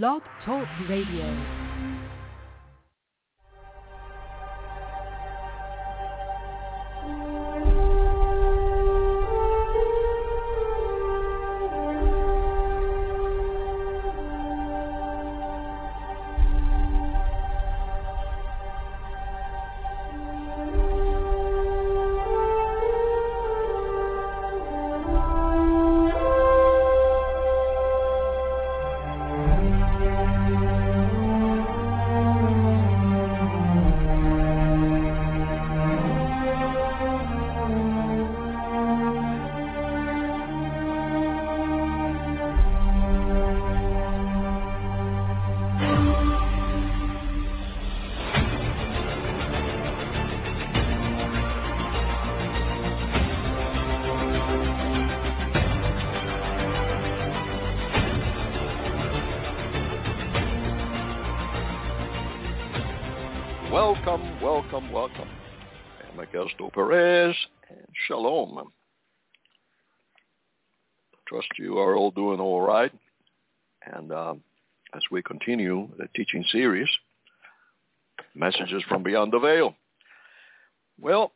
Blog Talk Radio. Continue the teaching series, Messages from Beyond the Veil. Well,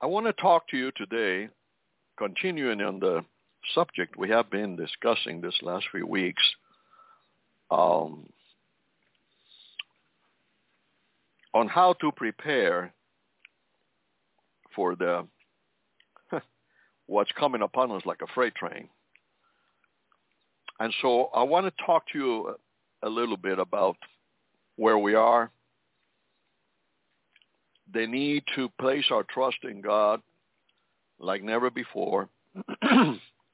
I want to talk to you today, continuing on the subject we have been discussing this last few weeks. Um, on how to prepare for the what's coming upon us like a freight train. And so I want to talk to you a little bit about where we are, the need to place our trust in God like never before,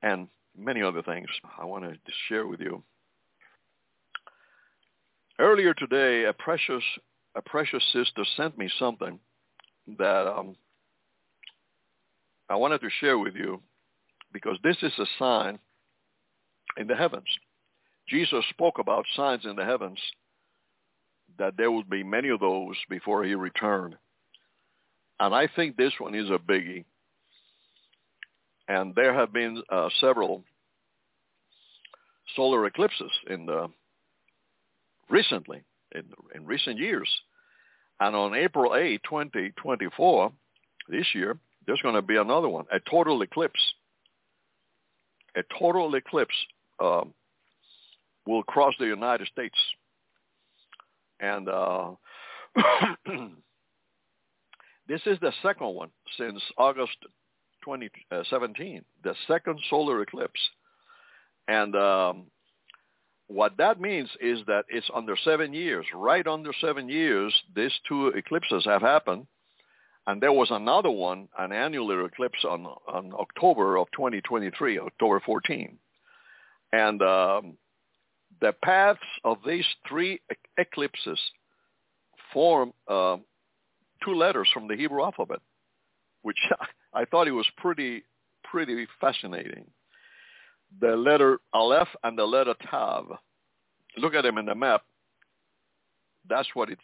and many other things I want to share with you. Earlier today, a precious a precious sister sent me something that um, I wanted to share with you because this is a sign in the heavens. Jesus spoke about signs in the heavens that there would be many of those before he returned. And I think this one is a biggie. And there have been uh, several solar eclipses in the recently in, in recent years. And on April 8, 2024, this year, there's going to be another one, a total eclipse. A total eclipse uh, will cross the United States. And uh, this is the second one since August 2017, the second solar eclipse. And um, what that means is that it's under seven years. Right under seven years, these two eclipses have happened. And there was another one, an annular eclipse on, on October of 2023, October 14. And um, the paths of these three eclipses form uh, two letters from the Hebrew alphabet, which I thought it was pretty, pretty fascinating the letter Aleph and the letter Tav. Look at them in the map. That's what it.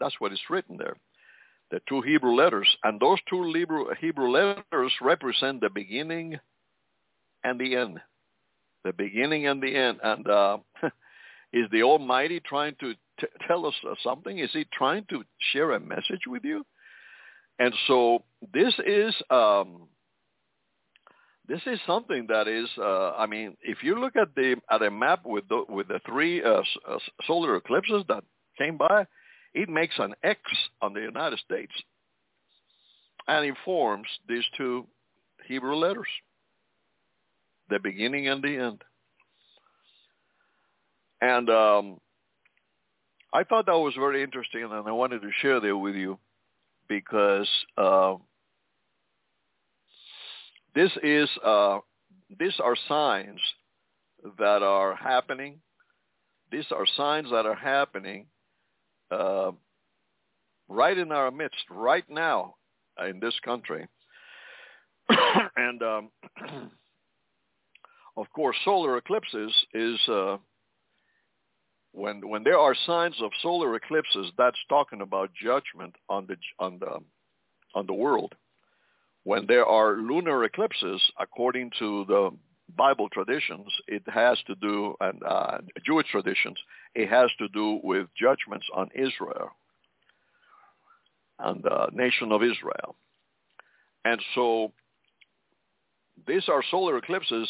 That's what is written there. The two Hebrew letters, and those two Hebrew, Hebrew letters represent the beginning and the end. The beginning and the end. And uh, is the Almighty trying to t- tell us something? Is He trying to share a message with you? And so this is. Um, this is something that is, uh, I mean, if you look at the at a map with the with the three uh, uh, solar eclipses that came by, it makes an X on the United States, and it forms these two Hebrew letters, the beginning and the end. And um, I thought that was very interesting, and I wanted to share that with you because. Uh, this is uh, these are signs that are happening. These are signs that are happening uh, right in our midst, right now in this country. and um, of course, solar eclipses is uh, when when there are signs of solar eclipses. That's talking about judgment on the on the on the world when there are lunar eclipses, according to the Bible traditions, it has to do, and uh, Jewish traditions, it has to do with judgments on Israel and the nation of Israel. And so these are solar eclipses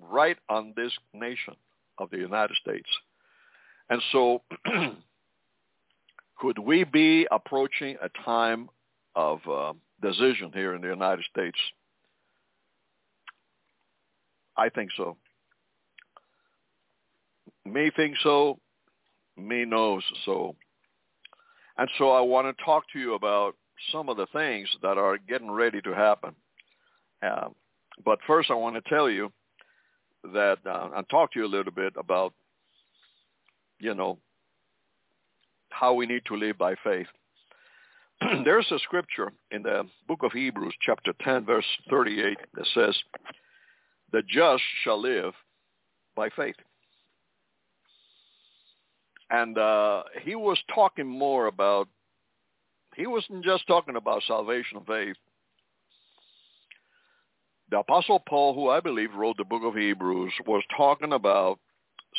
right on this nation of the United States. And so could we be approaching a time of uh, decision here in the United States? I think so. Me think so. Me knows so. And so I want to talk to you about some of the things that are getting ready to happen. Uh, but first, I want to tell you that uh, and talk to you a little bit about, you know, how we need to live by faith. There's a scripture in the book of Hebrews, chapter 10, verse 38, that says, the just shall live by faith. And uh, he was talking more about, he wasn't just talking about salvation of faith. The Apostle Paul, who I believe wrote the book of Hebrews, was talking about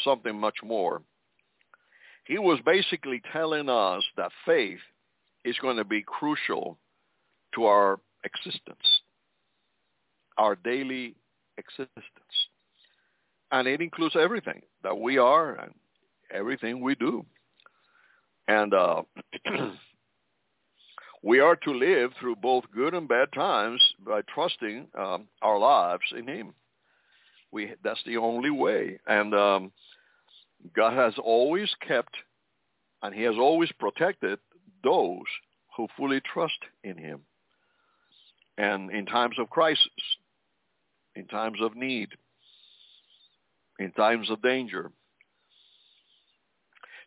something much more. He was basically telling us that faith is going to be crucial to our existence, our daily existence. And it includes everything that we are and everything we do. And uh, we are to live through both good and bad times by trusting um, our lives in him. We, that's the only way. And um, God has always kept and he has always protected those who fully trust in him. And in times of crisis, in times of need, in times of danger.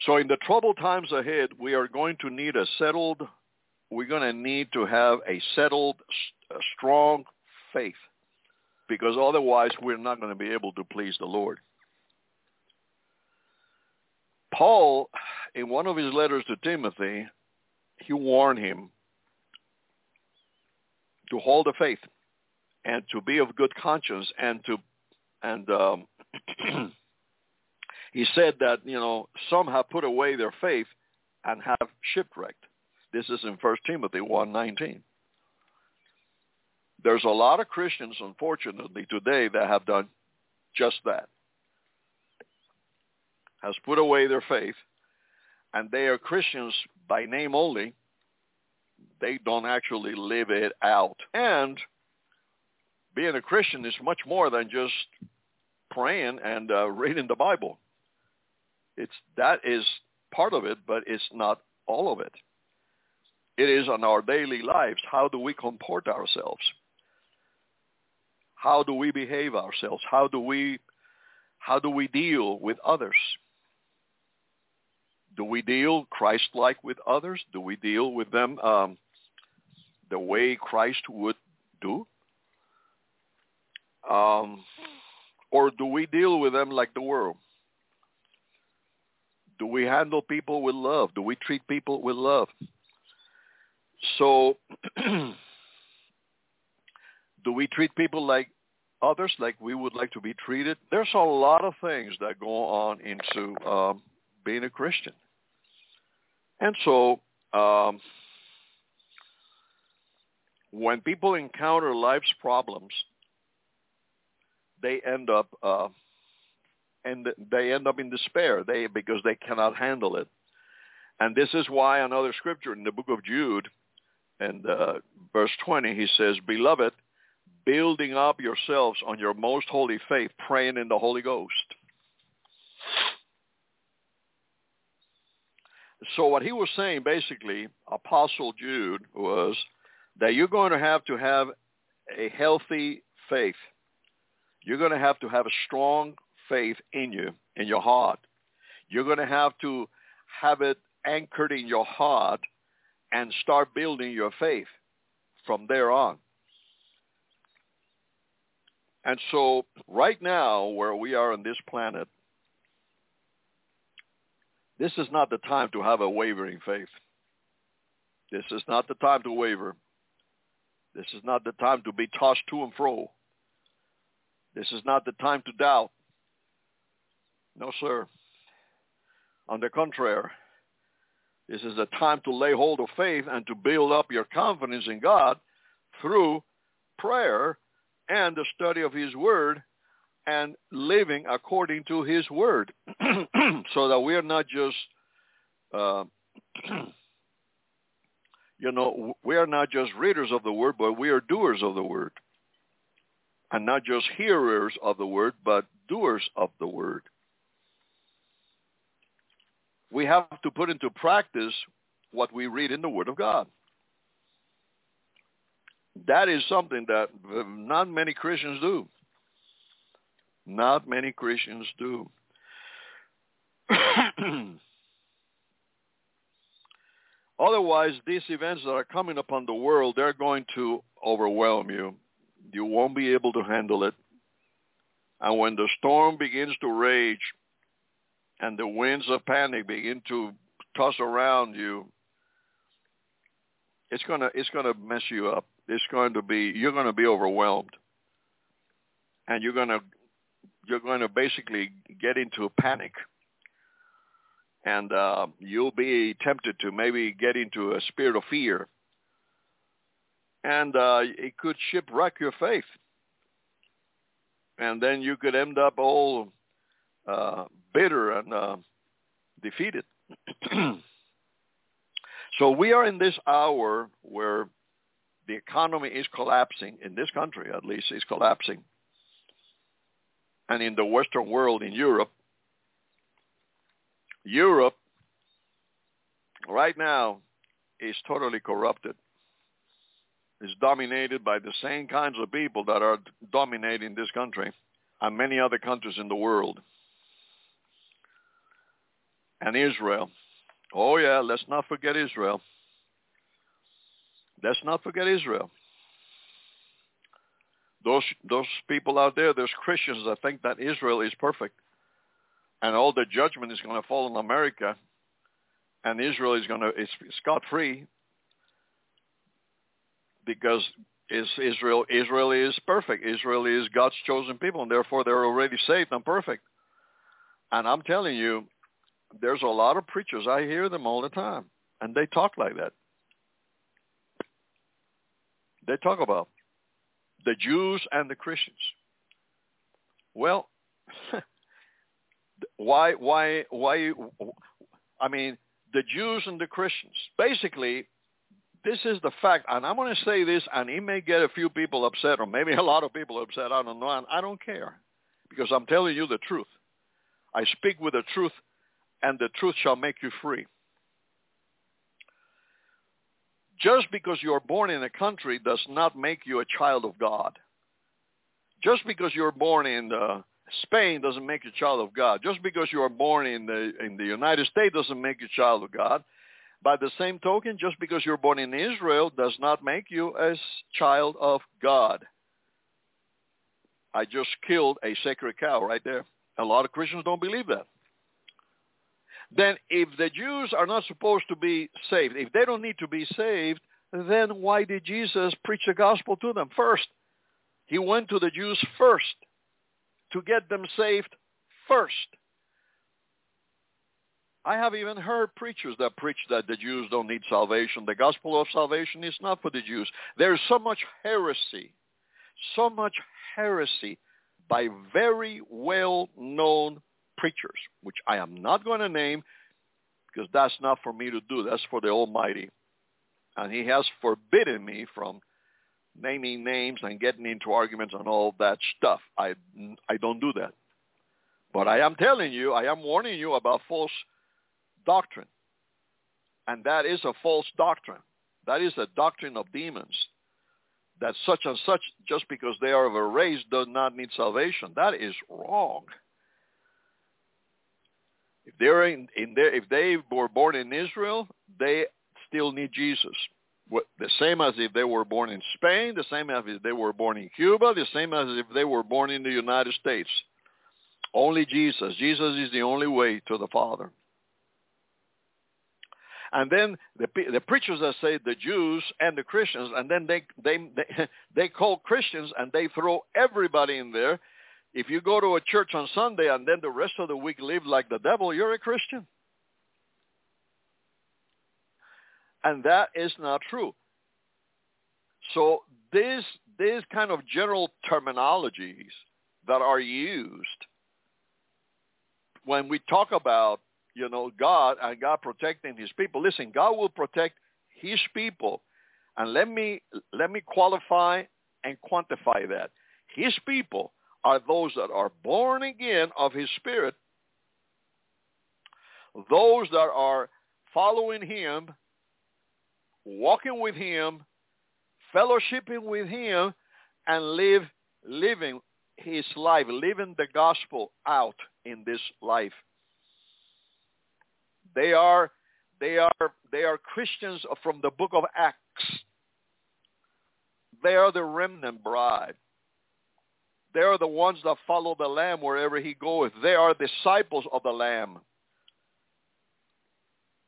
So in the troubled times ahead, we are going to need a settled, we're going to need to have a settled, a strong faith because otherwise we're not going to be able to please the Lord. Paul, in one of his letters to Timothy, he warned him to hold the faith and to be of good conscience and to and um, he said that you know some have put away their faith and have shipwrecked. This is in First Timothy one nineteen. There's a lot of Christians, unfortunately, today that have done just that. Has put away their faith, and they are Christians by name only. They don't actually live it out. And being a Christian is much more than just praying and uh, reading the Bible. It's that is part of it, but it's not all of it. It is on our daily lives. How do we comport ourselves? How do we behave ourselves? How do we how do we deal with others? Do we deal Christ-like with others? Do we deal with them um, the way Christ would do? Um, or do we deal with them like the world? Do we handle people with love? Do we treat people with love? So do we treat people like others, like we would like to be treated? There's a lot of things that go on into um, being a Christian. And so um, when people encounter life's problems, they end up uh, and they end up in despair. They because they cannot handle it. And this is why another scripture in the book of Jude, and uh, verse 20, he says, "Beloved, building up yourselves on your most holy faith, praying in the Holy Ghost." So what he was saying basically, Apostle Jude, was that you're going to have to have a healthy faith you're going to have to have a strong faith in you, in your heart. You're going to have to have it anchored in your heart and start building your faith from there on. And so right now, where we are on this planet, this is not the time to have a wavering faith. This is not the time to waver. This is not the time to be tossed to and fro. This is not the time to doubt. No, sir. On the contrary, this is a time to lay hold of faith and to build up your confidence in God through prayer and the study of his word and living according to his word. So that we are not just uh, you know we are not just readers of the word but we are doers of the word. And not just hearers of the word but doers of the word we have to put into practice what we read in the word of god that is something that not many Christians do. Not many Christians do. Otherwise, these events that are coming upon the world, they're going to overwhelm you. You won't be able to handle it. And when the storm begins to rage and the winds of panic begin to toss around you, it's gonna it's gonna mess you up. It's going to be you're to be overwhelmed, and you're to you're going to basically get into a panic, and uh, you'll be tempted to maybe get into a spirit of fear, and uh, it could shipwreck your faith, and then you could end up all uh, bitter and uh, defeated. so we are in this hour where the economy is collapsing, in this country at least, is collapsing. And in the Western world, in Europe, Europe right now is totally corrupted. It's dominated by the same kinds of people that are dominating this country and many other countries in the world. And Israel. Oh yeah, let's not forget Israel. Let's not forget Israel. Those those people out there, there's Christians that think that Israel is perfect, and all the judgment is going to fall on America, and Israel is going to is scot free because is Israel Israel is perfect. Israel is God's chosen people, and therefore they're already saved and perfect. And I'm telling you, there's a lot of preachers. I hear them all the time, and they talk like that they talk about the Jews and the Christians. Well, why, why, why? I mean, the Jews and the Christians. Basically, this is the fact, and I'm going to say this, and it may get a few people upset, or maybe a lot of people upset. I don't know, I don't care, because I'm telling you the truth. I speak with the truth, and the truth shall make you free just because you're born in a country does not make you a child of God. Just because you're born in uh, Spain doesn't make you a child of God. Just because you are born in the in the United States doesn't make you a child of God. By the same token, just because you're born in Israel does not make you a child of God. I just killed a sacred cow right there. A lot of Christians don't believe that then if the Jews are not supposed to be saved, if they don't need to be saved, then why did Jesus preach the gospel to them first? He went to the Jews first to get them saved first. I have even heard preachers that preach that the Jews don't need salvation. The gospel of salvation is not for the Jews. There's so much heresy, so much heresy by very well-known preachers, which I am not going to name because that's not for me to do. That's for the Almighty. And he has forbidden me from naming names and getting into arguments and all that stuff. I, I don't do that. But I am telling you, I am warning you about false doctrine. And that is a false doctrine. That is a doctrine of demons. That such and such, just because they are of a race, does not need salvation. That is wrong. If they're in, in there, if they were born in Israel, they still need Jesus. What, the same as if they were born in Spain, the same as if they were born in Cuba, the same as if they were born in the United States. Only Jesus. Jesus is the only way to the Father. And then the, the preachers that say the Jews and the Christians, and then they, they, they, they call Christians and they throw everybody in there if you go to a church on Sunday and then the rest of the week live like the devil, you're a Christian. And that is not true. So this, this kind of general terminologies that are used when we talk about, you know, God and God protecting his people, listen, God will protect his people. And let me, let me qualify and quantify that. His people are those that are born again of his spirit, those that are following him, walking with him, fellowshipping with him, and live living his life, living the gospel out in this life. They are they are they are Christians from the book of Acts. They are the remnant bride. They are the ones that follow the Lamb wherever he goeth. They are disciples of the Lamb.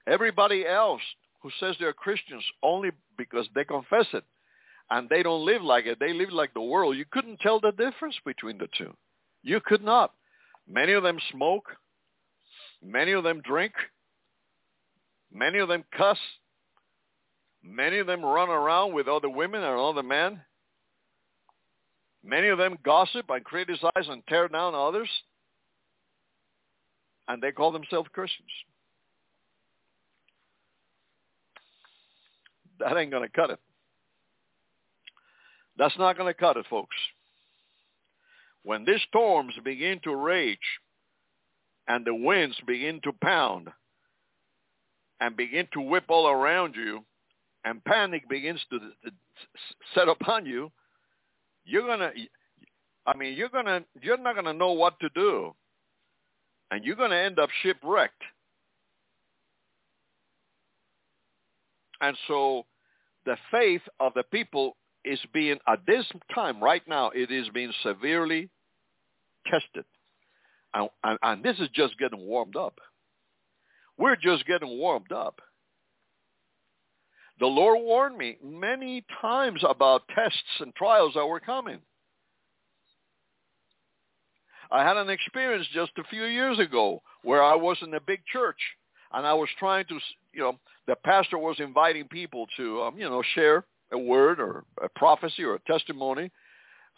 Everybody else who says they're Christians only because they confess it and they don't live like it. They live like the world. You couldn't tell the difference between the two. You could not. Many of them smoke. Many of them drink. Many of them cuss. Many of them run around with other women and other men. Many of them gossip and criticize and tear down others. And they call themselves Christians. That ain't going to cut it. That's not going to cut it, folks. When these storms begin to rage and the winds begin to pound and begin to whip all around you and panic begins to, set upon you, you're to, I mean, you're to, you're not to know what to do. And you're to end up shipwrecked. And so the faith of the people is being, at this time, right now, it is being severely tested. And, and, and this is just getting warmed up. We're just getting warmed up. The Lord warned me many times about tests and trials that were coming. I had an experience just a few years ago where I was in a big church and I was trying to, you know, the pastor was inviting people to, um, you know, share a word or a prophecy or a testimony.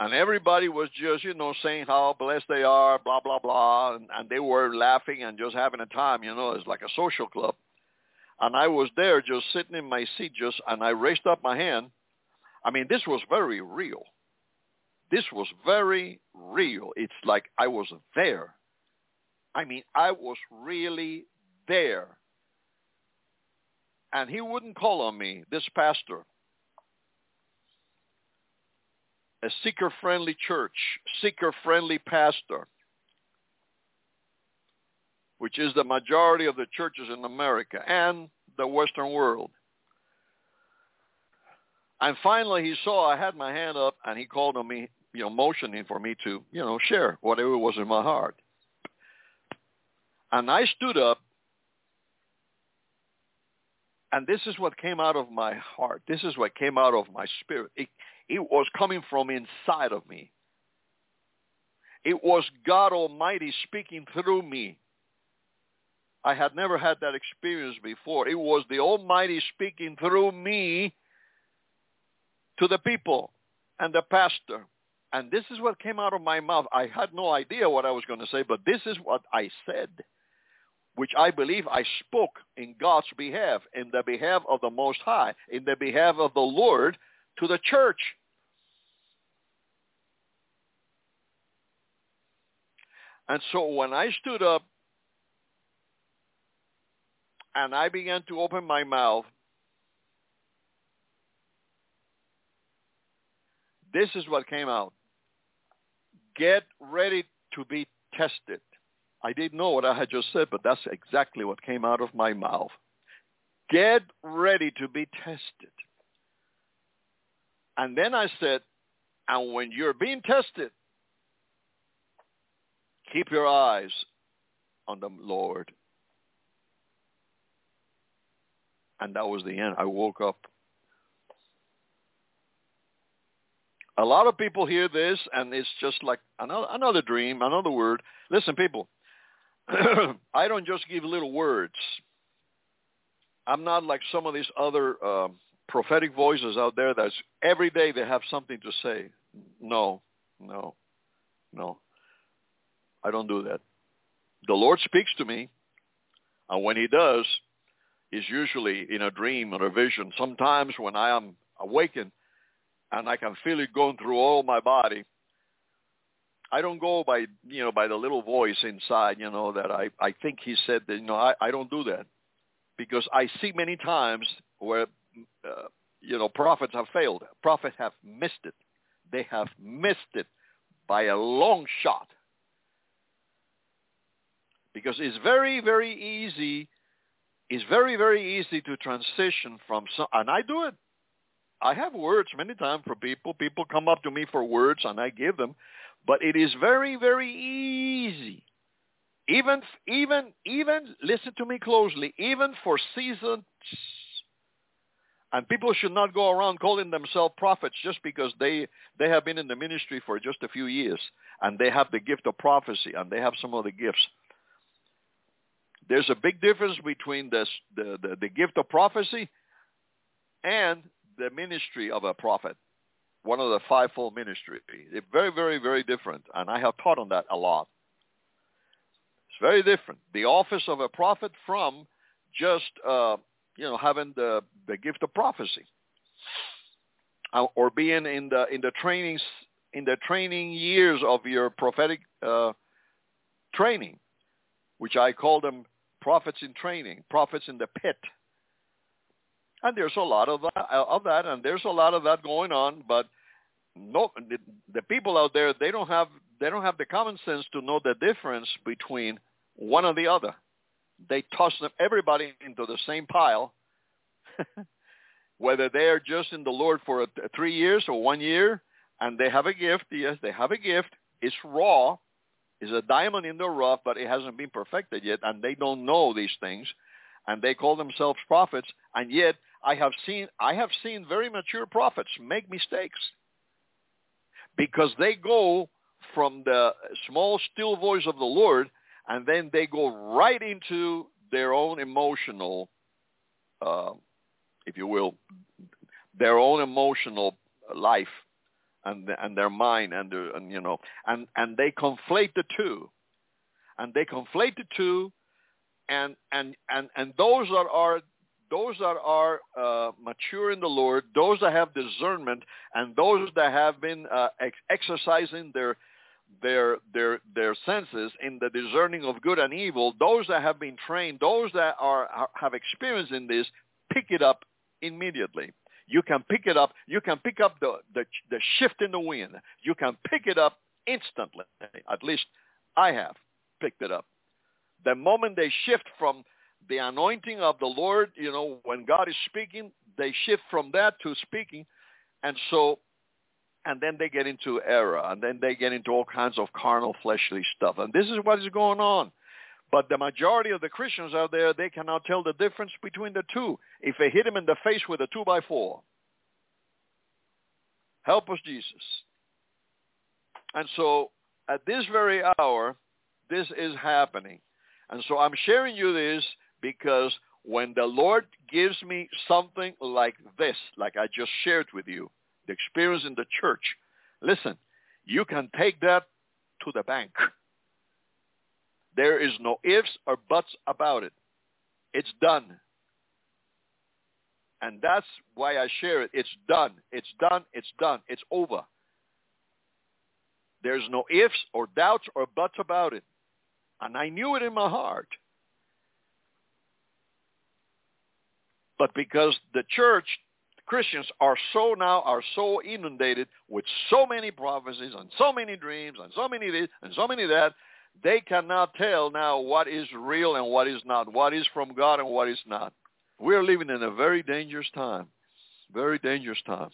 And everybody was just, you know, saying how blessed they are, blah, blah, blah. And, and they were laughing and just having a time, you know, it's like a social club. And I was there just sitting in my seat just, and I raised up my hand. I mean, this was very real. This was very real. It's like I was there. I mean, I was really there. And he wouldn't call on me, this pastor a seeker-friendly church, seeker-friendly pastor, which is the majority of the churches in America and the Western world. And finally, he saw I had my hand up, and he called on me, you know, motioning for me to, you know, share whatever was in my heart. And I stood up, and this is what came out of my heart. This is what came out of my spirit. It, it was coming from inside of me. It was God Almighty speaking through me. I had never had that experience before. It was the Almighty speaking through me to the people and the pastor. And this is what came out of my mouth. I had no idea what I was going to say, but this is what I said, which I believe I spoke in God's behalf, in the behalf of the Most High, in the behalf of the Lord to the church. And so when I stood up and I began to open my mouth, this is what came out. Get ready to be tested. I didn't know what I had just said, but that's exactly what came out of my mouth. Get ready to be tested. And then I said, and when you're being tested, keep your eyes on the Lord. And that was the end. I woke up. A lot of people hear this and it's just like another, another dream, another word. Listen, people, I don't just give little words. I'm not like some of these other uh, prophetic voices out there that's every day they have something to say. No, no, no. I don't do that. The Lord speaks to me, and when he does, it's usually in a dream or a vision. Sometimes when I am awakened and I can feel it going through all my body, I don't go by you know by the little voice inside, you know, that I I think he said that you know I I don't do that. Because I see many times where uh, you know prophets have failed, prophets have missed it, they have missed it by a long shot. Because it's very very easy it's very very easy to transition from some and I do it I have words many times for people people come up to me for words and I give them but it is very, very easy. Even, even, even, listen to me closely, even for seasons, and people should not go around calling themselves prophets just because they, they have been in the ministry for just a few years and they have the gift of prophecy and they have some of the gifts. There's a big difference between this, the, the, the gift of prophecy and the ministry of a prophet one of the fivefold ministry. It's very, very, very different, and I have taught on that a lot. It's very different. The office of a prophet from just uh, you know having the the gift of prophecy, uh, or being in the in the trainings in the training years of your prophetic uh, training, which I call them prophets in training, prophets in the pit and there's a lot of that, of that, and there's a lot of that going on. But no, the, the people out there they don't have they don't have the common sense to know the difference between one or the other. They toss them everybody into the same pile, whether they are just in the Lord for a three years or one year, and they have a gift. Yes, they have a gift. It's raw. It's a diamond in the rough, but it hasn't been perfected yet, and they don't know these things, and they call themselves prophets, and yet I have seen I have seen very mature prophets make mistakes. Because they go from the small still voice of the Lord and then they go right into their own emotional, uh, if you will, their own emotional life and and their mind and, their, and you know and and they conflate the two, and they conflate the two, and and and and those that are those that are uh, mature in the Lord, those that have discernment, and those that have been uh, ex- exercising their their their their senses in the discerning of good and evil, those that have been trained, those that are have experience in this, pick it up immediately. You can pick it up. You can pick up the, the the shift in the wind. You can pick it up instantly. At least I have picked it up. The moment they shift from the anointing of the Lord, you know, when God is speaking, they shift from that to speaking. And so, and then they get into error, and then they get into all kinds of carnal, fleshly stuff. And this is what is going on. But the majority of the Christians out there, they cannot tell the difference between the two. If they hit him in the face with a two by four, help us, Jesus. And so, at this very hour, this is happening. And so I'm sharing you this because when the Lord gives me something like this, like I just shared with you, the experience in the church, listen, you can take that to the bank. There is no ifs or buts about it. It's done. And that's why I share it. It's done. It's done. It's done. It's over. There's no ifs or doubts or buts about it. And I knew it in my heart. But because the church, Christians are so now, are so inundated with so many prophecies and so many dreams and so many this and so many that, they cannot tell now what is real and what is not, what is from God and what is not. We're living in a very dangerous time. Very dangerous time.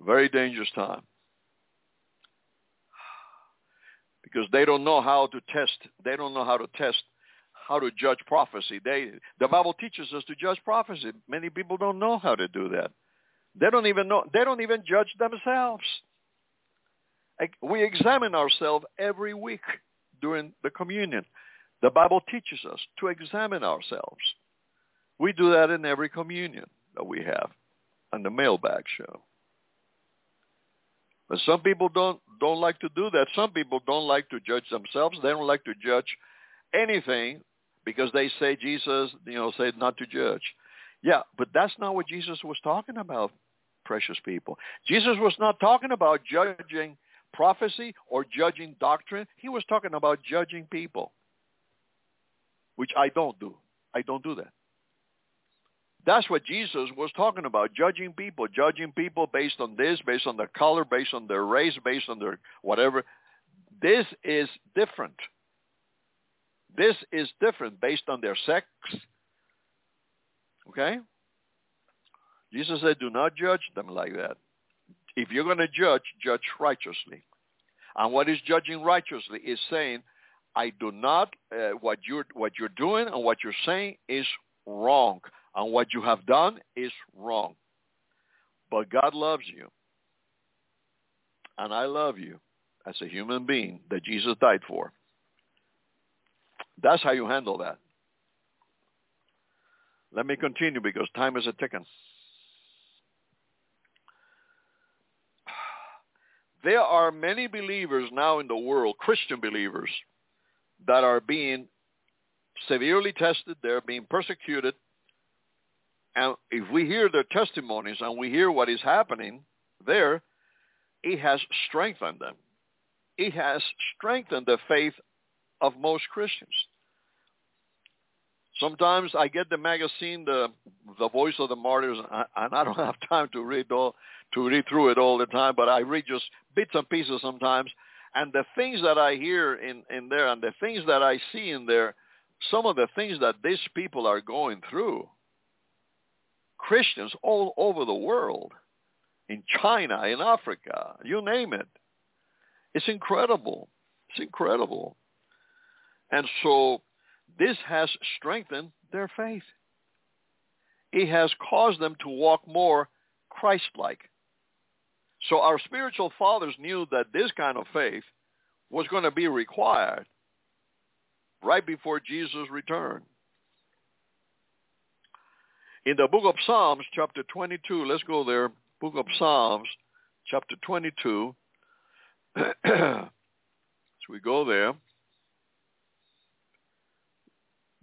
Very dangerous time. Because they don't know how to test. They don't know how to test how to judge prophecy. They, the Bible teaches us to judge prophecy. Many people don't know how to do that. They don't even know. They don't even judge themselves. We examine ourselves every week during the communion. The Bible teaches us to examine ourselves. We do that in every communion that we have on the mailbag show. But some people don't don't like to do that. Some people don't like to judge themselves. They don't like to judge anything because they say Jesus, you know, said not to judge. Yeah, but that's not what Jesus was talking about, precious people. Jesus was not talking about judging prophecy or judging doctrine. He was talking about judging people, which I don't do. I don't do that. That's what Jesus was talking about, judging people, judging people based on this, based on their color, based on their race, based on their whatever. This is different. This is different based on their sex. Okay? Jesus said, do not judge them like that. If you're going to judge, judge righteously. And what is judging righteously is saying, I do not, uh, what, you're, what you're doing and what you're saying is wrong. And what you have done is wrong. But God loves you. And I love you as a human being that Jesus died for. That's how you handle that. Let me continue because time is a ticking. There are many believers now in the world, Christian believers, that are being severely tested. They're being persecuted. And if we hear their testimonies and we hear what is happening there, it has strengthened them. It has strengthened the faith of most Christians. Sometimes I get the magazine, the the Voice of the Martyrs, and I don't have time to read all to read through it all the time, but I read just bits and pieces sometimes. And the things that I hear in in there, and the things that I see in there, some of the things that these people are going through. Christians all over the world, in China, in Africa, you name it. It's incredible. It's incredible. And so this has strengthened their faith. It has caused them to walk more Christ-like. So our spiritual fathers knew that this kind of faith was going to be required right before Jesus returned. In the book of Psalms, chapter 22, let's go there. Book of Psalms, chapter 22. so we go there.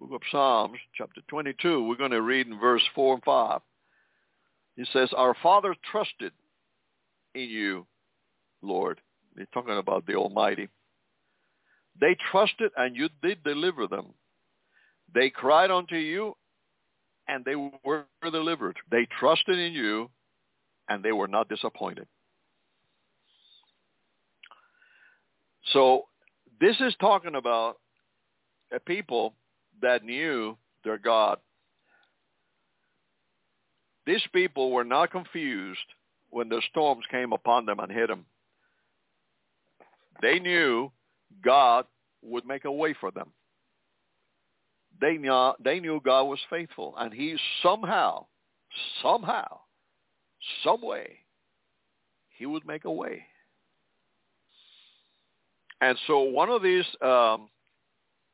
Book of Psalms, chapter 22, we're going to read in verse 4 and 5. He says, Our father trusted in you, Lord. They're talking about the Almighty. They trusted and you did deliver them. They cried unto you and they were delivered. They trusted in you and they were not disappointed. So this is talking about a people that knew their God. These people were not confused when the storms came upon them and hit them. They knew God would make a way for them. They knew, they knew God was faithful, and he somehow, somehow, some way, he would make a way. And so one of these um,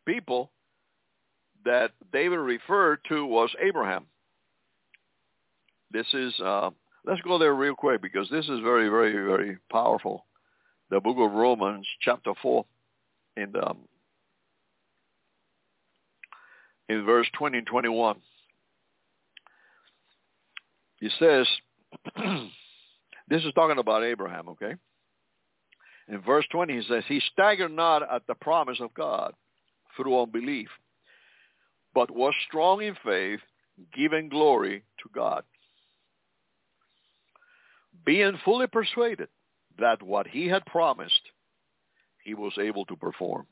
people that David referred to was Abraham. This is, uh, let's go there real quick because this is very, very, very powerful. The book of Romans, chapter 4, in, the, um, in verse 20 and 21. He says, this is talking about Abraham, okay? In verse 20, he says, he staggered not at the promise of God through unbelief, but was strong in faith, giving glory to God, being fully persuaded that what he had promised, he was able to perform.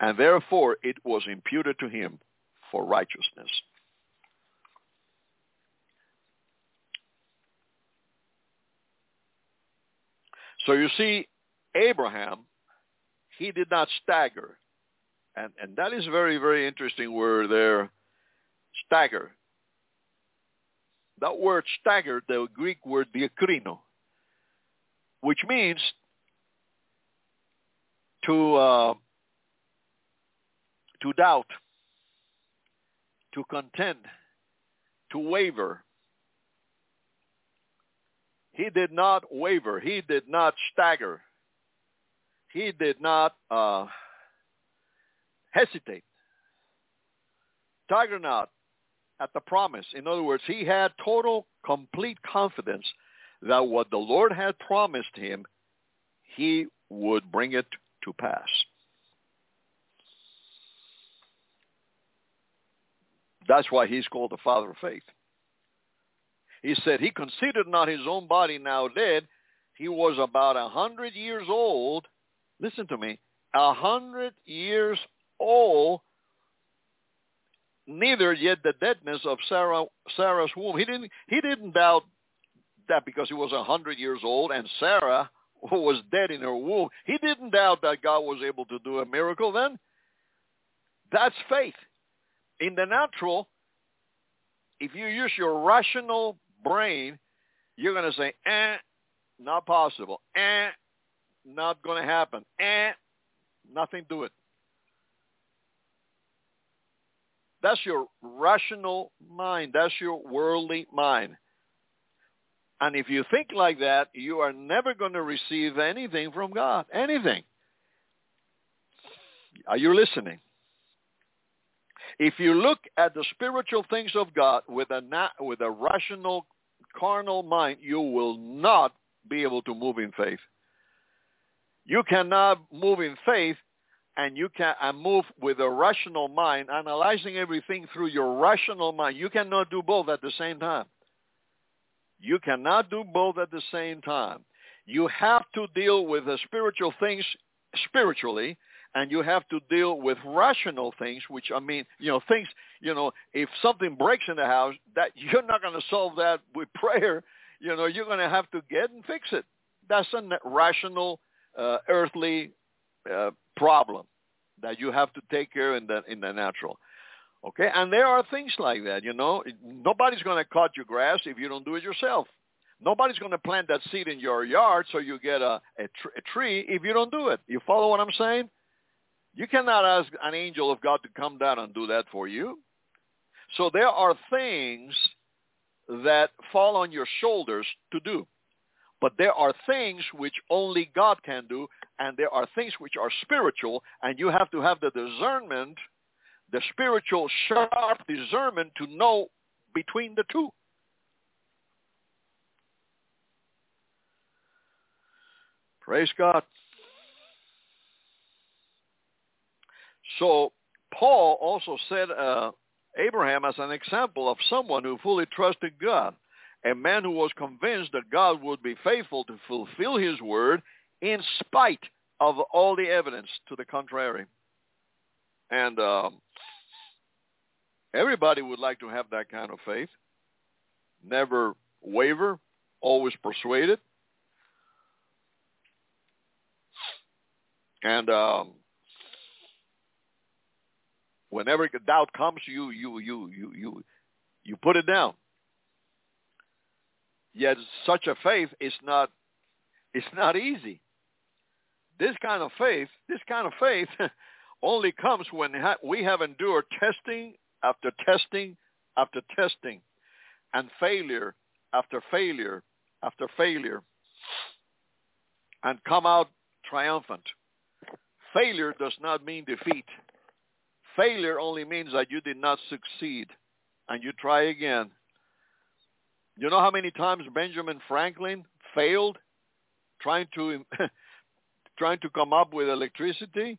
And therefore it was imputed to him for righteousness. So you see, Abraham, he did not stagger and, and that is very, very interesting word there, stagger. That word stagger, the Greek word diakrino, which means to uh, to doubt, to contend, to waver. He did not waver. He did not stagger. He did not uh, hesitate. Stagger not at the promise. In other words, he had total, complete confidence that what the Lord had promised him, he would bring it to pass. That's why he's called the father of faith. He said he considered not his own body now dead. He was about a hundred years old. Listen to me. A hundred years old. Neither yet the deadness of Sarah, Sarah's womb. He didn't, he didn't doubt that because he was a hundred years old and Sarah was dead in her womb. He didn't doubt that God was able to do a miracle then. That's faith in the natural, if you use your rational brain, you're going to say, eh, not possible. Eh, not going to happen. Eh, nothing to it. That's your rational mind. That's your worldly mind. And if you think like that, you are never going to receive anything from God. Anything. Are you listening? If you look at the spiritual things of God with a with a rational carnal mind, you will not be able to move in faith. You cannot move in faith and you can and move with a rational mind, analyzing everything through your rational mind. You cannot do both at the same time. You cannot do both at the same time. You have to deal with the spiritual things spiritually and you have to deal with rational things, which I mean, you know, things, you know, if something breaks in the house, that you're not going to solve that with prayer. You know, you're going to have to get and fix it. That's a rational, uh, earthly uh, problem that you have to take care in the in the natural. Okay, and there are things like that. You know, nobody's going to cut your grass if you don't do it yourself. Nobody's going to plant that seed in your yard so you get a, a, tr- a tree if you don't do it. You follow what I'm saying? You cannot ask an angel of God to come down and do that for you. So there are things that fall on your shoulders to do. But there are things which only God can do, and there are things which are spiritual, and you have to have the discernment, the spiritual sharp discernment to know between the two. Praise God. So Paul also said uh, Abraham as an example of someone who fully trusted God, a man who was convinced that God would be faithful to fulfill his word in spite of all the evidence to the contrary. And um, everybody would like to have that kind of faith. Never waver, always persuaded. And um, whenever doubt comes, you you you you you you put it down. Yet such a faith is not it's not easy. This kind of faith, this kind of faith only comes when we have endured testing after testing after testing and failure after failure after failure and come out triumphant. Failure does not mean defeat. Failure only means that you did not succeed and you try again. You know how many times Benjamin Franklin failed trying to trying to come up with electricity?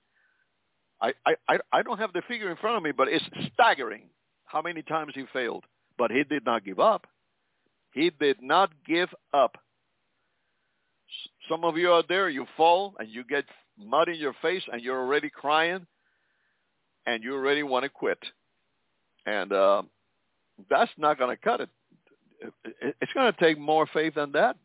I, I, I don't have the figure in front of me, but it's staggering how many times he failed. But he did not give up. He did not give up. Some of you out there, you fall and you get mud in your face and you're already crying and you already want to quit. And uh, that's not going to cut it. It's going to take more faith than that.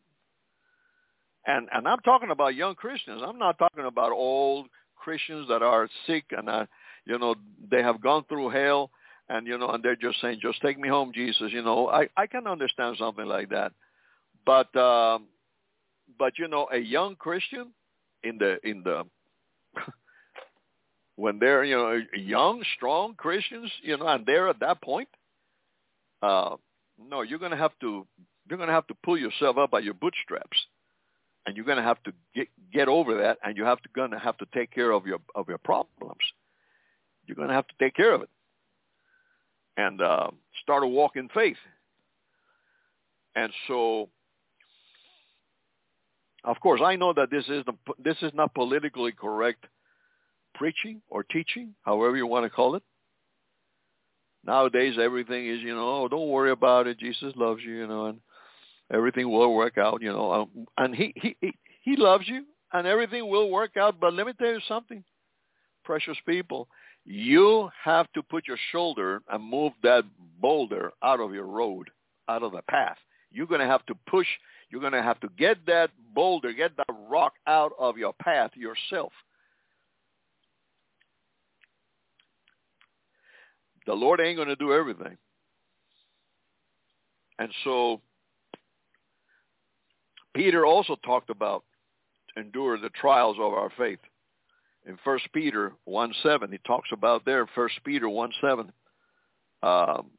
And and I'm talking about young Christians. I'm not talking about old Christians that are sick and uh, you know they have gone through hell and you know, and they're just saying, "Just take me home, Jesus." You know, I I can understand something like that, but um, but you know, a young Christian in the in the when they're you know young, strong Christians, you know, and they're at that point, uh, no, you're going to have to you're going to have to pull yourself up by your bootstraps, and you're going to have to get get over that, and you have to going to have to take care of your of your problems. You're going to have to take care of it, and uh, start a walk in faith. And so, of course, I know that this is the, this is not politically correct preaching or teaching, however you want to call it. Nowadays, everything is, you know, oh, don't worry about it. Jesus loves you, you know, and everything will work out, you know. Um, and he, he, he, he loves you, and everything will work out. But let me tell you something, precious people. You have to put your shoulder and move that boulder out of your road, out of the path. You're going to have to push. You're going to have to get that boulder, get that rock out of your path yourself. The Lord ain't going to do everything. And so Peter also talked about endure the trials of our faith. In 1 Peter 1 7, he talks about there, 1 Peter 1 7. Um,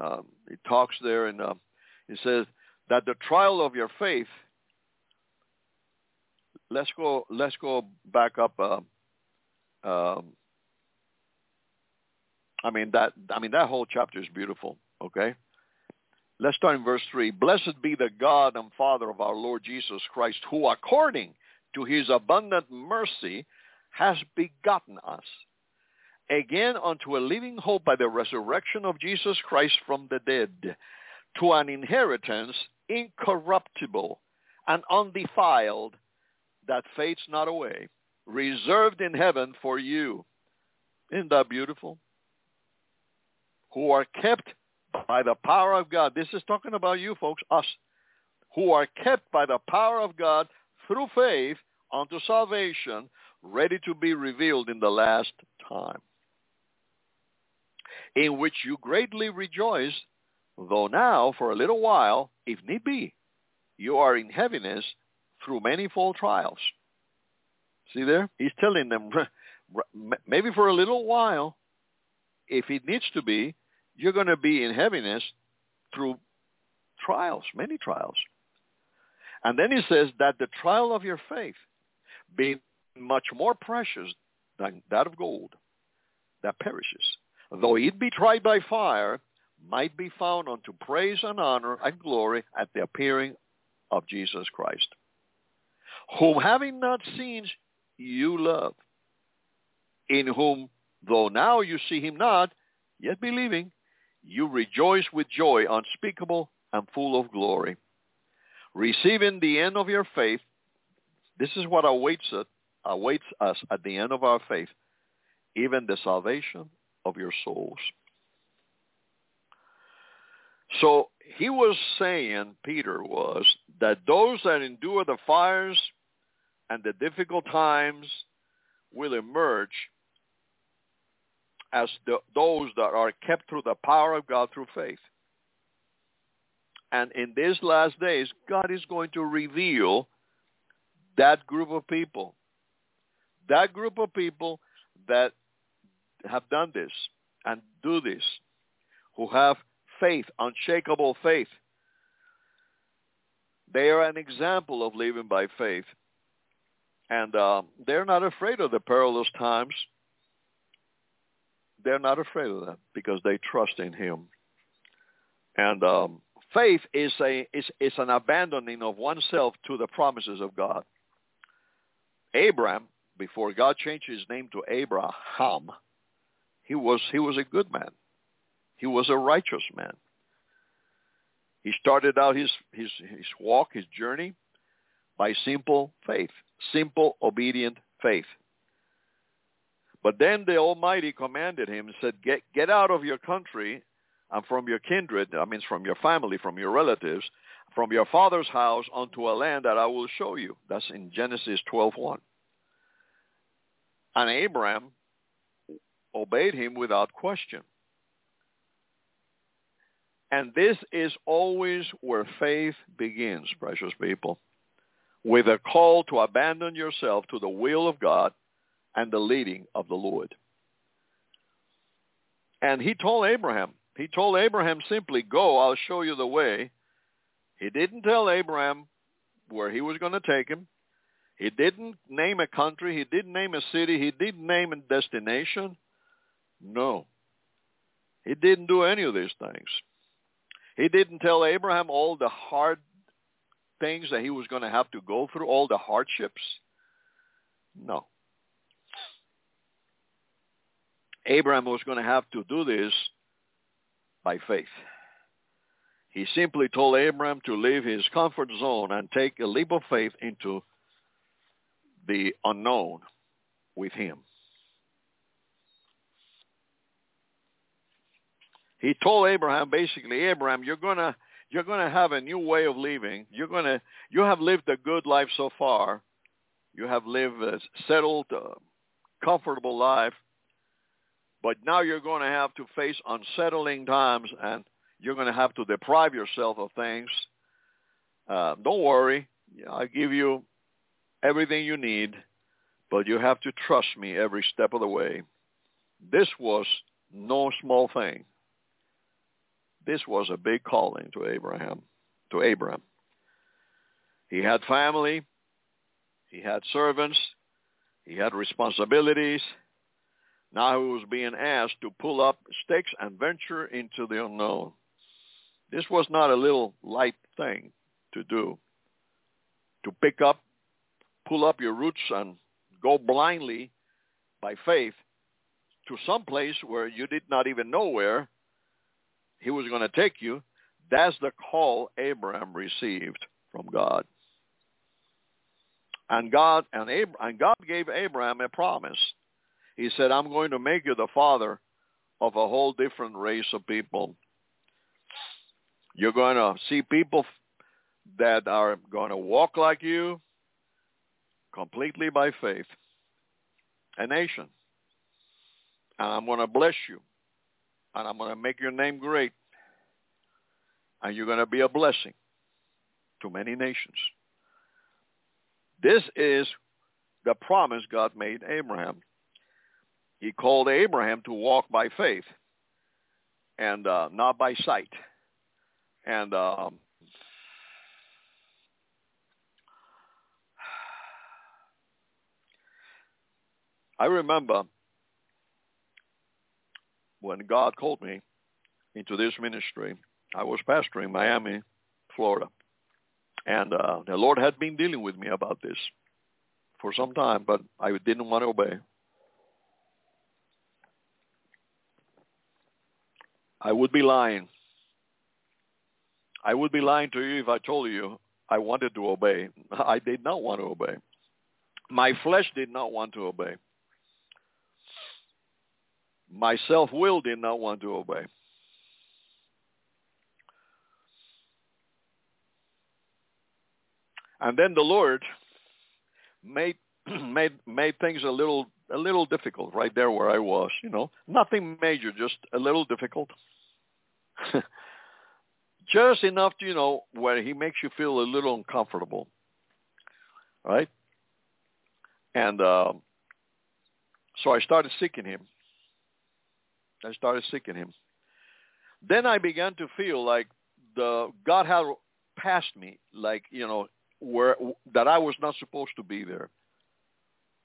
um, he talks there and uh, he says that the trial of your faith, let's go, let's go back up uh, um, I mean that I mean that whole chapter is beautiful. Okay. Let's start in verse 3. Blessed be the God and Father of our Lord Jesus Christ, who according to his abundant mercy has begotten us again unto a living hope by the resurrection of Jesus Christ from the dead, to an inheritance incorruptible and undefiled that fades not away, reserved in heaven for you. Isn't that beautiful? Who are kept by the power of God. This is talking about you folks, us, who are kept by the power of God through faith unto salvation, ready to be revealed in the last time, in which you greatly rejoice, though now for a little while, if need be, you are in heaviness through manifold trials. See there? He's telling them, maybe for a little while, if it needs to be, you're going to be in heaviness through trials, many trials. And then he says that the trial of your faith, being much more precious than that of gold that perishes, though it be tried by fire, might be found unto praise and honor and glory at the appearing of Jesus Christ, whom having not seen you love, in whom though now you see him not, yet believing, you rejoice with joy unspeakable and full of glory. Receiving the end of your faith, this is what awaits, it, awaits us at the end of our faith, even the salvation of your souls. So he was saying, Peter was, that those that endure the fires and the difficult times will emerge as the, those that are kept through the power of God through faith. And in these last days, God is going to reveal that group of people, that group of people that have done this and do this, who have faith, unshakable faith. They are an example of living by faith. And uh, they're not afraid of the perilous times they're not afraid of that because they trust in him. And um, faith is a is, is an abandoning of oneself to the promises of God. Abraham, before God changed his name to Abraham, he was he was a good man. He was a righteous man. He started out his his his walk, his journey, by simple faith, simple obedient faith. But then the Almighty commanded him said, get, get out of your country and from your kindred, I means from your family, from your relatives, from your father's house unto a land that I will show you. That's in Genesis 12.1. And Abraham obeyed him without question. And this is always where faith begins, precious people, with a call to abandon yourself to the will of God and the leading of the Lord. And he told Abraham, he told Abraham simply, go, I'll show you the way. He didn't tell Abraham where he was going to take him. He didn't name a country. He didn't name a city. He didn't name a destination. No. He didn't do any of these things. He didn't tell Abraham all the hard things that he was going to have to go through, all the hardships. No. Abraham was going to have to do this by faith. He simply told Abraham to leave his comfort zone and take a leap of faith into the unknown with him. He told Abraham basically, Abraham, you're gonna you're gonna have a new way of living. You're gonna you have lived a good life so far. You have lived a settled, uh, comfortable life. But now you're going to have to face unsettling times and you're going to have to deprive yourself of things. Uh, don't worry. I give you everything you need, but you have to trust me every step of the way. This was no small thing. This was a big calling to Abraham, to Abraham. He had family. He had servants. He had responsibilities. Now he was being asked to pull up stakes and venture into the unknown. This was not a little light thing to do. To pick up, pull up your roots and go blindly by faith to some place where you did not even know where he was going to take you. That's the call Abraham received from God. And God and, Ab- and God gave Abraham a promise he said, I'm going to make you the father of a whole different race of people. You're going to see people that are going to walk like you completely by faith. A nation. And I'm going to bless you. And I'm going to make your name great. And you're going to be a blessing to many nations. This is the promise God made Abraham he called Abraham to walk by faith and uh, not by sight. And um, I remember when God called me into this ministry, I was pastoring Miami, Florida. And uh, the Lord had been dealing with me about this for some time, but I didn't want to obey. I would be lying. I would be lying to you if I told you I wanted to obey. I did not want to obey. My flesh did not want to obey. My self-will did not want to obey. And then the Lord made made made things a little a little difficult right there where I was, you know. Nothing major, just a little difficult. Just enough, to, you know, where he makes you feel a little uncomfortable, right? And uh, so I started seeking him. I started seeking him. Then I began to feel like the God had passed me, like you know, where that I was not supposed to be there.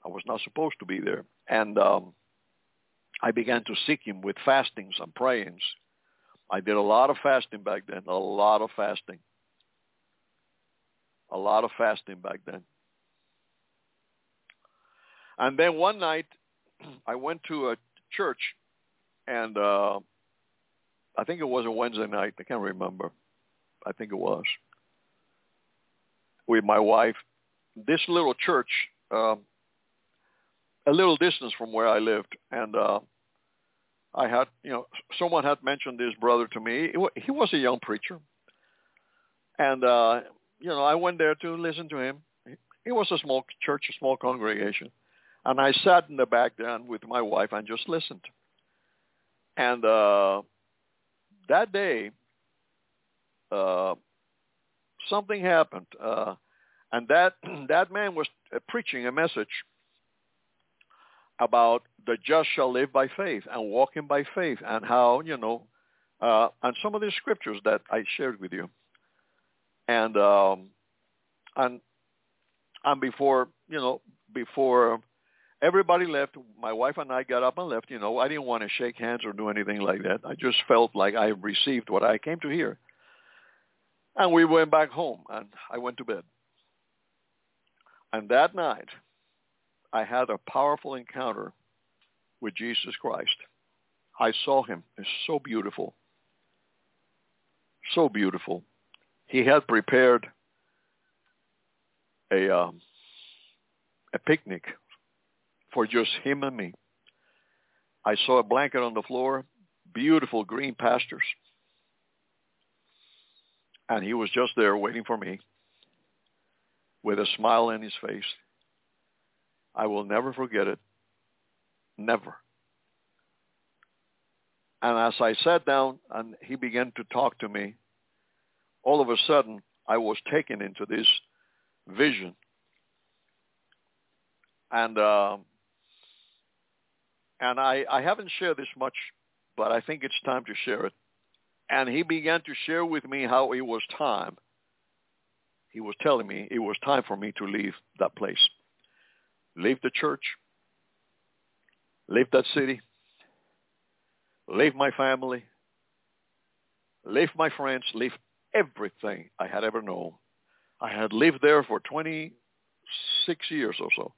I was not supposed to be there, and um, I began to seek Him with fastings and prayings I did a lot of fasting back then, a lot of fasting. A lot of fasting back then. And then one night, I went to a church, and uh, I think it was a Wednesday night. I can't remember. I think it was with my wife. This little church, uh, a little distance from where I lived, and uh, I had, you know, someone had mentioned this brother to me. He was a young preacher, and uh, you know, I went there to listen to him. It was a small church, a small congregation, and I sat in the back there with my wife and just listened. And uh, that day, uh, something happened, uh, and that that man was preaching a message about the just shall live by faith and walking by faith, and how you know, uh, and some of the scriptures that I shared with you, and um, and and before you know before everybody left, my wife and I got up and left. You know, I didn't want to shake hands or do anything like that. I just felt like I received what I came to hear. And we went back home and I went to bed. And that night, I had a powerful encounter with Jesus Christ. I saw him. It's so beautiful. So beautiful. He had prepared a um, a picnic for just him and me. I saw a blanket on the floor, beautiful green pastures. And he was just there waiting for me with a smile on his face. I will never forget it. Never. And as I sat down and he began to talk to me, all of a sudden I was taken into this vision. And uh, and I, I haven't shared this much, but I think it's time to share it. And he began to share with me how it was time. He was telling me it was time for me to leave that place, leave the church, leave that city, leave my family, leave my friends, leave everything I had ever known. I had lived there for 26 years or so.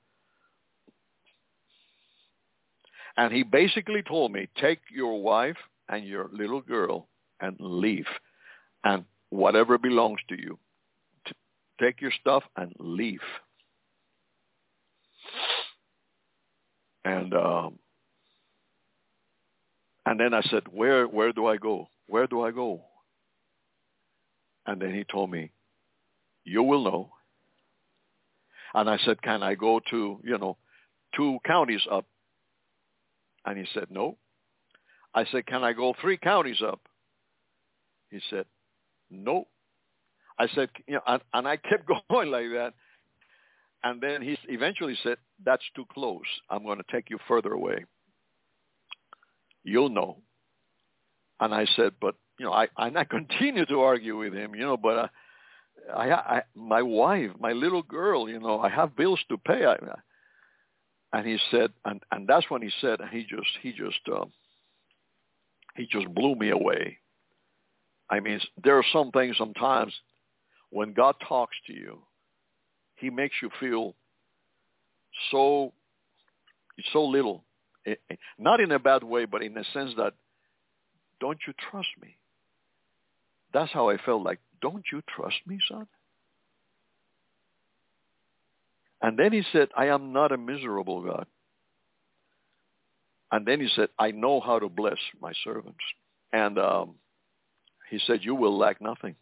And he basically told me, take your wife and your little girl and leave. And whatever belongs to you, t- take your stuff and leave. And um, and then I said, where where do I go? Where do I go? And then he told me, you will know. And I said, can I go to, you know, two counties up and he said, no. I said, can I go three counties up? He said, no. I said, you know, and, and I kept going like that. And then he eventually said, that's too close. I'm going to take you further away. You'll know. And I said, but, you know, I, and I continue to argue with him, you know, but uh, I, I, my wife, my little girl, you know, I have bills to pay. I, and he said, and, and that's when he said, and he just, he just, uh, he just blew me away. I mean, there are some things sometimes when God talks to you, he makes you feel so, so little. Eh, eh, not in a bad way, but in the sense that, don't you trust me? That's how I felt like, don't you trust me, son? And then he said, I am not a miserable God. And then he said, I know how to bless my servants. And um, he said, you will lack nothing.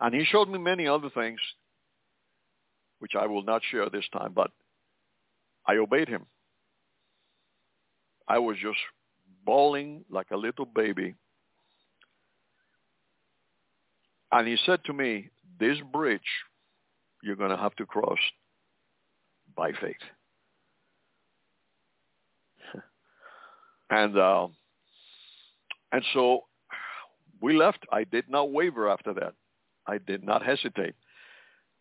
And he showed me many other things, which I will not share this time, but I obeyed him. I was just bawling like a little baby. And he said to me, this bridge you're going to have to cross by faith. and uh, and so we left. I did not waver after that. I did not hesitate.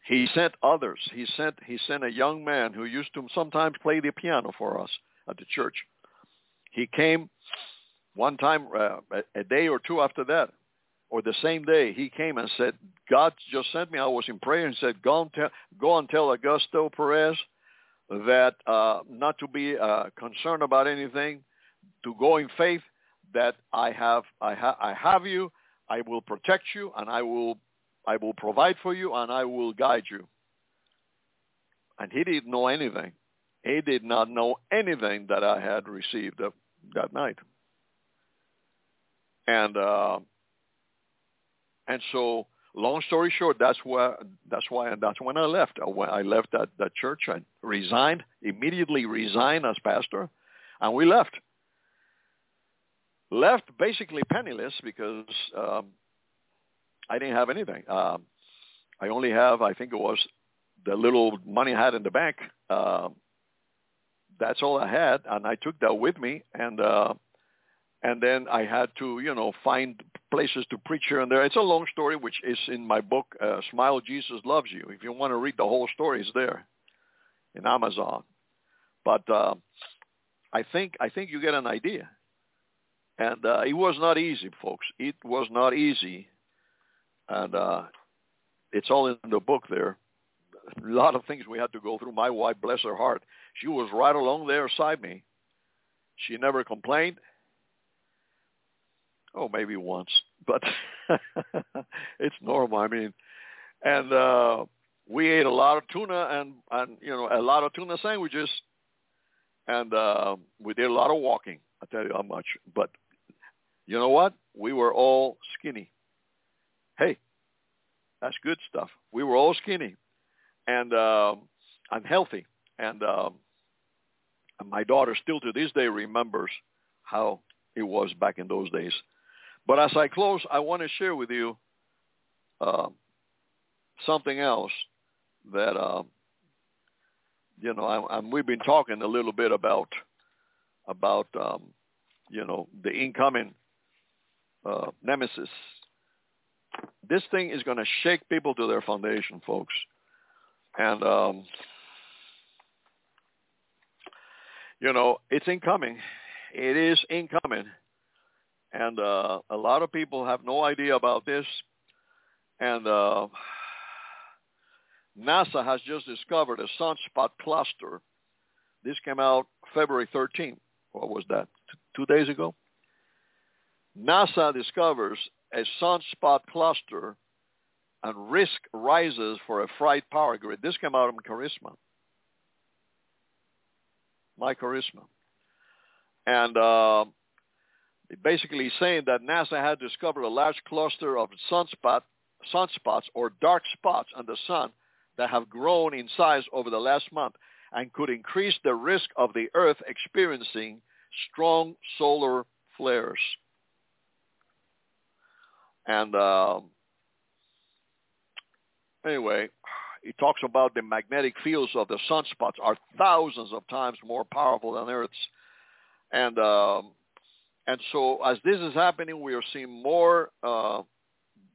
He sent others. He sent he sent a young man who used to sometimes play the piano for us at the church. He came one time uh, a, day or two after that or the same day, he came and said, God just sent me. I was in prayer and said, go and tell, go and tell Augusto Perez that uh, not to be uh, concerned about anything, to go in faith that I have, I, ha- I have you, I will protect you, and I will, I will provide for you, and I will guide you. And he didn't know anything. He did not know anything that I had received that, night. And uh, and so, long story short, that's why that's why that's when I left. I left that that church. I resigned immediately. Resigned as pastor, and we left. Left basically penniless because um, I didn't have anything. Um, I only have, I think it was the little money I had in the bank. Uh, that's all I had, and I took that with me, and uh, and then I had to, you know, find places to preach here and there. It's a long story, which is in my book, uh, Smile, Jesus Loves You. If you want to read the whole story, it's there in Amazon. But uh, I think I think you get an idea. And uh, it was not easy, folks. It was not easy, and uh, it's all in the book there. A lot of things we had to go through. My wife, bless her heart, she was right along there beside me. She never complained. Oh, maybe once, but it's normal. I mean, and uh, we ate a lot of tuna and and you know a lot of tuna sandwiches, and uh, we did a lot of walking. I tell you how much. But you know what? We were all skinny. Hey, that's good stuff. We were all skinny, and uh, unhealthy, and. Uh, my daughter still to this day remembers how it was back in those days. But as I close, I want to share with you uh, something else that, uh, you know, I, I, we've been talking a little bit about, about, um, you know, the incoming uh, nemesis. This thing is going to shake people to their foundation, folks. And um, you know, it's incoming. It is incoming. And uh, a lot of people have no idea about this. And uh, NASA has just discovered a sunspot cluster. This came out February 13th. What was that? Two days ago? NASA discovers a sunspot cluster and risk rises for a fried power grid. This came out of Charisma my charisma. And uh, basically saying that NASA had discovered a large cluster of sunspot, sunspots or dark spots on the sun that have grown in size over the last month and could increase the risk of the Earth experiencing strong solar flares. And uh, anyway, he talks about the magnetic fields of the sunspots are thousands of times more powerful than Earth's. And um, and so as this is happening, we are seeing more uh,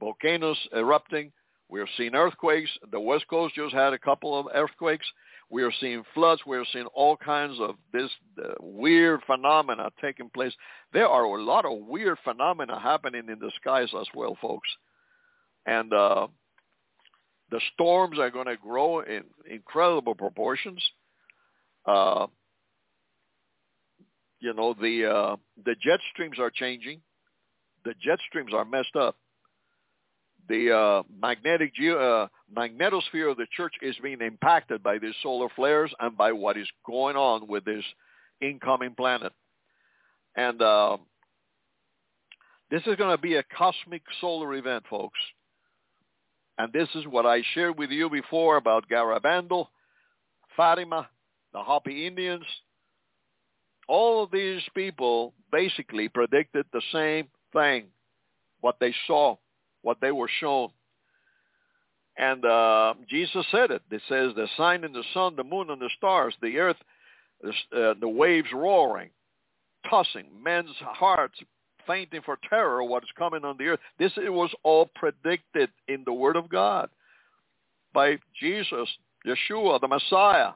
volcanoes erupting. We are seeing earthquakes. The West Coast just had a couple of earthquakes. We are seeing floods. We are seeing all kinds of this uh, weird phenomena taking place. There are a lot of weird phenomena happening in the skies as well, folks. And uh, the storms are going to grow in incredible proportions. Uh, you know, the uh, the jet streams are changing. The jet streams are messed up. The uh, magnetic uh, magnetosphere of the church is being impacted by these solar flares and by what is going on with this incoming planet. And uh, this is going to be a cosmic solar event, folks. And this is what I shared with you before about Garabandal, Fatima, the Hopi Indians. All of these people basically predicted the same thing, what they saw, what they were shown. And uh, Jesus said it. It says the sign in the sun, the moon, and the stars, the earth, uh, the waves roaring, tossing, men's hearts fainting for terror what is coming on the earth. This it was all predicted in the Word of God by Jesus, Yeshua, the Messiah.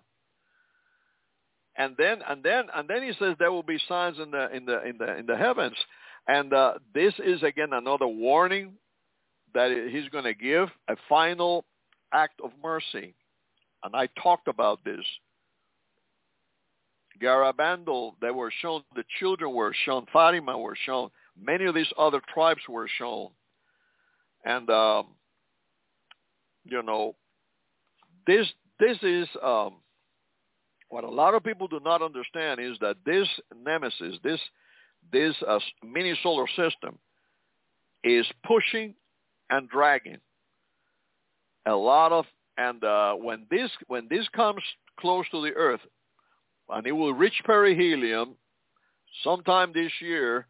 And then and then and then he says there will be signs in the in the in the in the heavens. And uh, this is again another warning that he's going to give a final act of mercy. And I talked about this. Garabandal, they were shown, the children were shown, Fatima were shown, Many of these other tribes were shown. And, um, you know, this, this is um, what a lot of people do not understand is that this nemesis, this, this uh, mini solar system is pushing and dragging. A lot of and uh, when this when this comes close to the earth and it will reach perihelion sometime this year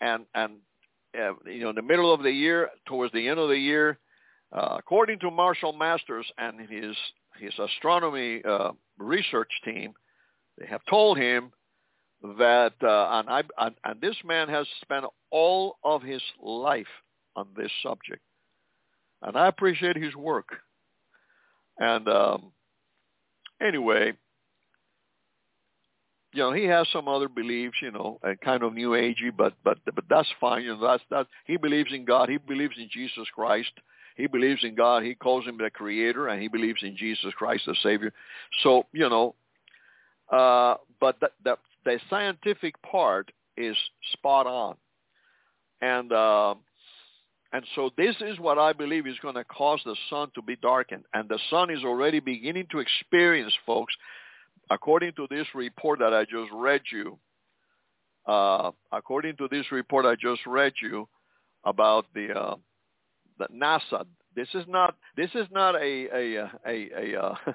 and and uh, you know, in the middle of the year, towards the end of the year, uh, according to Marshall Masters and his his astronomy uh, research team, they have told him that, uh, and, I, and, and this man has spent all of his life on this subject, and I appreciate his work. And um, anyway, you know, he has some other beliefs, you know, and kind of new agey, but but but that's fine. You know, that's that he believes in God. He believes in Jesus Christ. He believes in God. He calls him the Creator, and he believes in Jesus Christ, the Savior. So you know, uh, but the, the the scientific part is spot on, and uh, and so this is what I believe is going to cause the sun to be darkened, and the sun is already beginning to experience, folks, according to this report that I just read you. Uh, according to this report I just read you about the uh, that NASA. This is not this is not a a a, a, uh,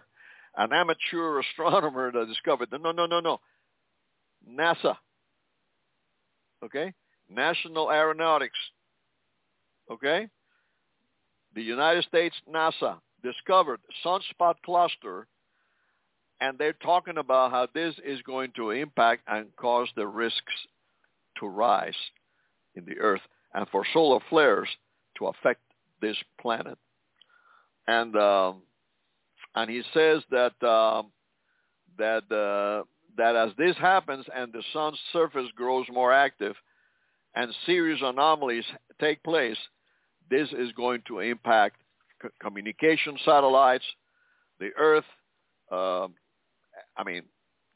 an amateur astronomer that discovered. No, no, no, no. NASA. Okay, National Aeronautics. Okay, the United States NASA discovered sunspot cluster, and they're talking about how this is going to impact and cause the risks to rise in the Earth and for solar flares to affect this planet. And um, and he says that um, that uh, that as this happens and the sun's surface grows more active and serious anomalies take place, this is going to impact c- communication satellites, the Earth. Uh, I mean,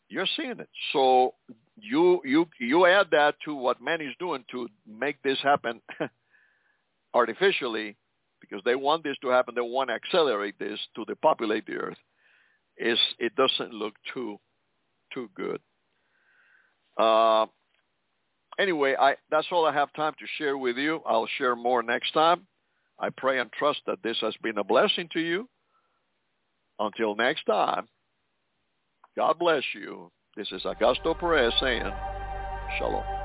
you're seeing it. So you you you add that to what man is doing to make this happen artificially because they want this to happen. They want to accelerate this to depopulate the earth. Is it doesn't look too too good. Uh, anyway, I, that's all I have time to share with you. I'll share more next time. I pray and trust that this has been a blessing to you. Until next time, God bless you. This is Augusto Perez saying, Shalom.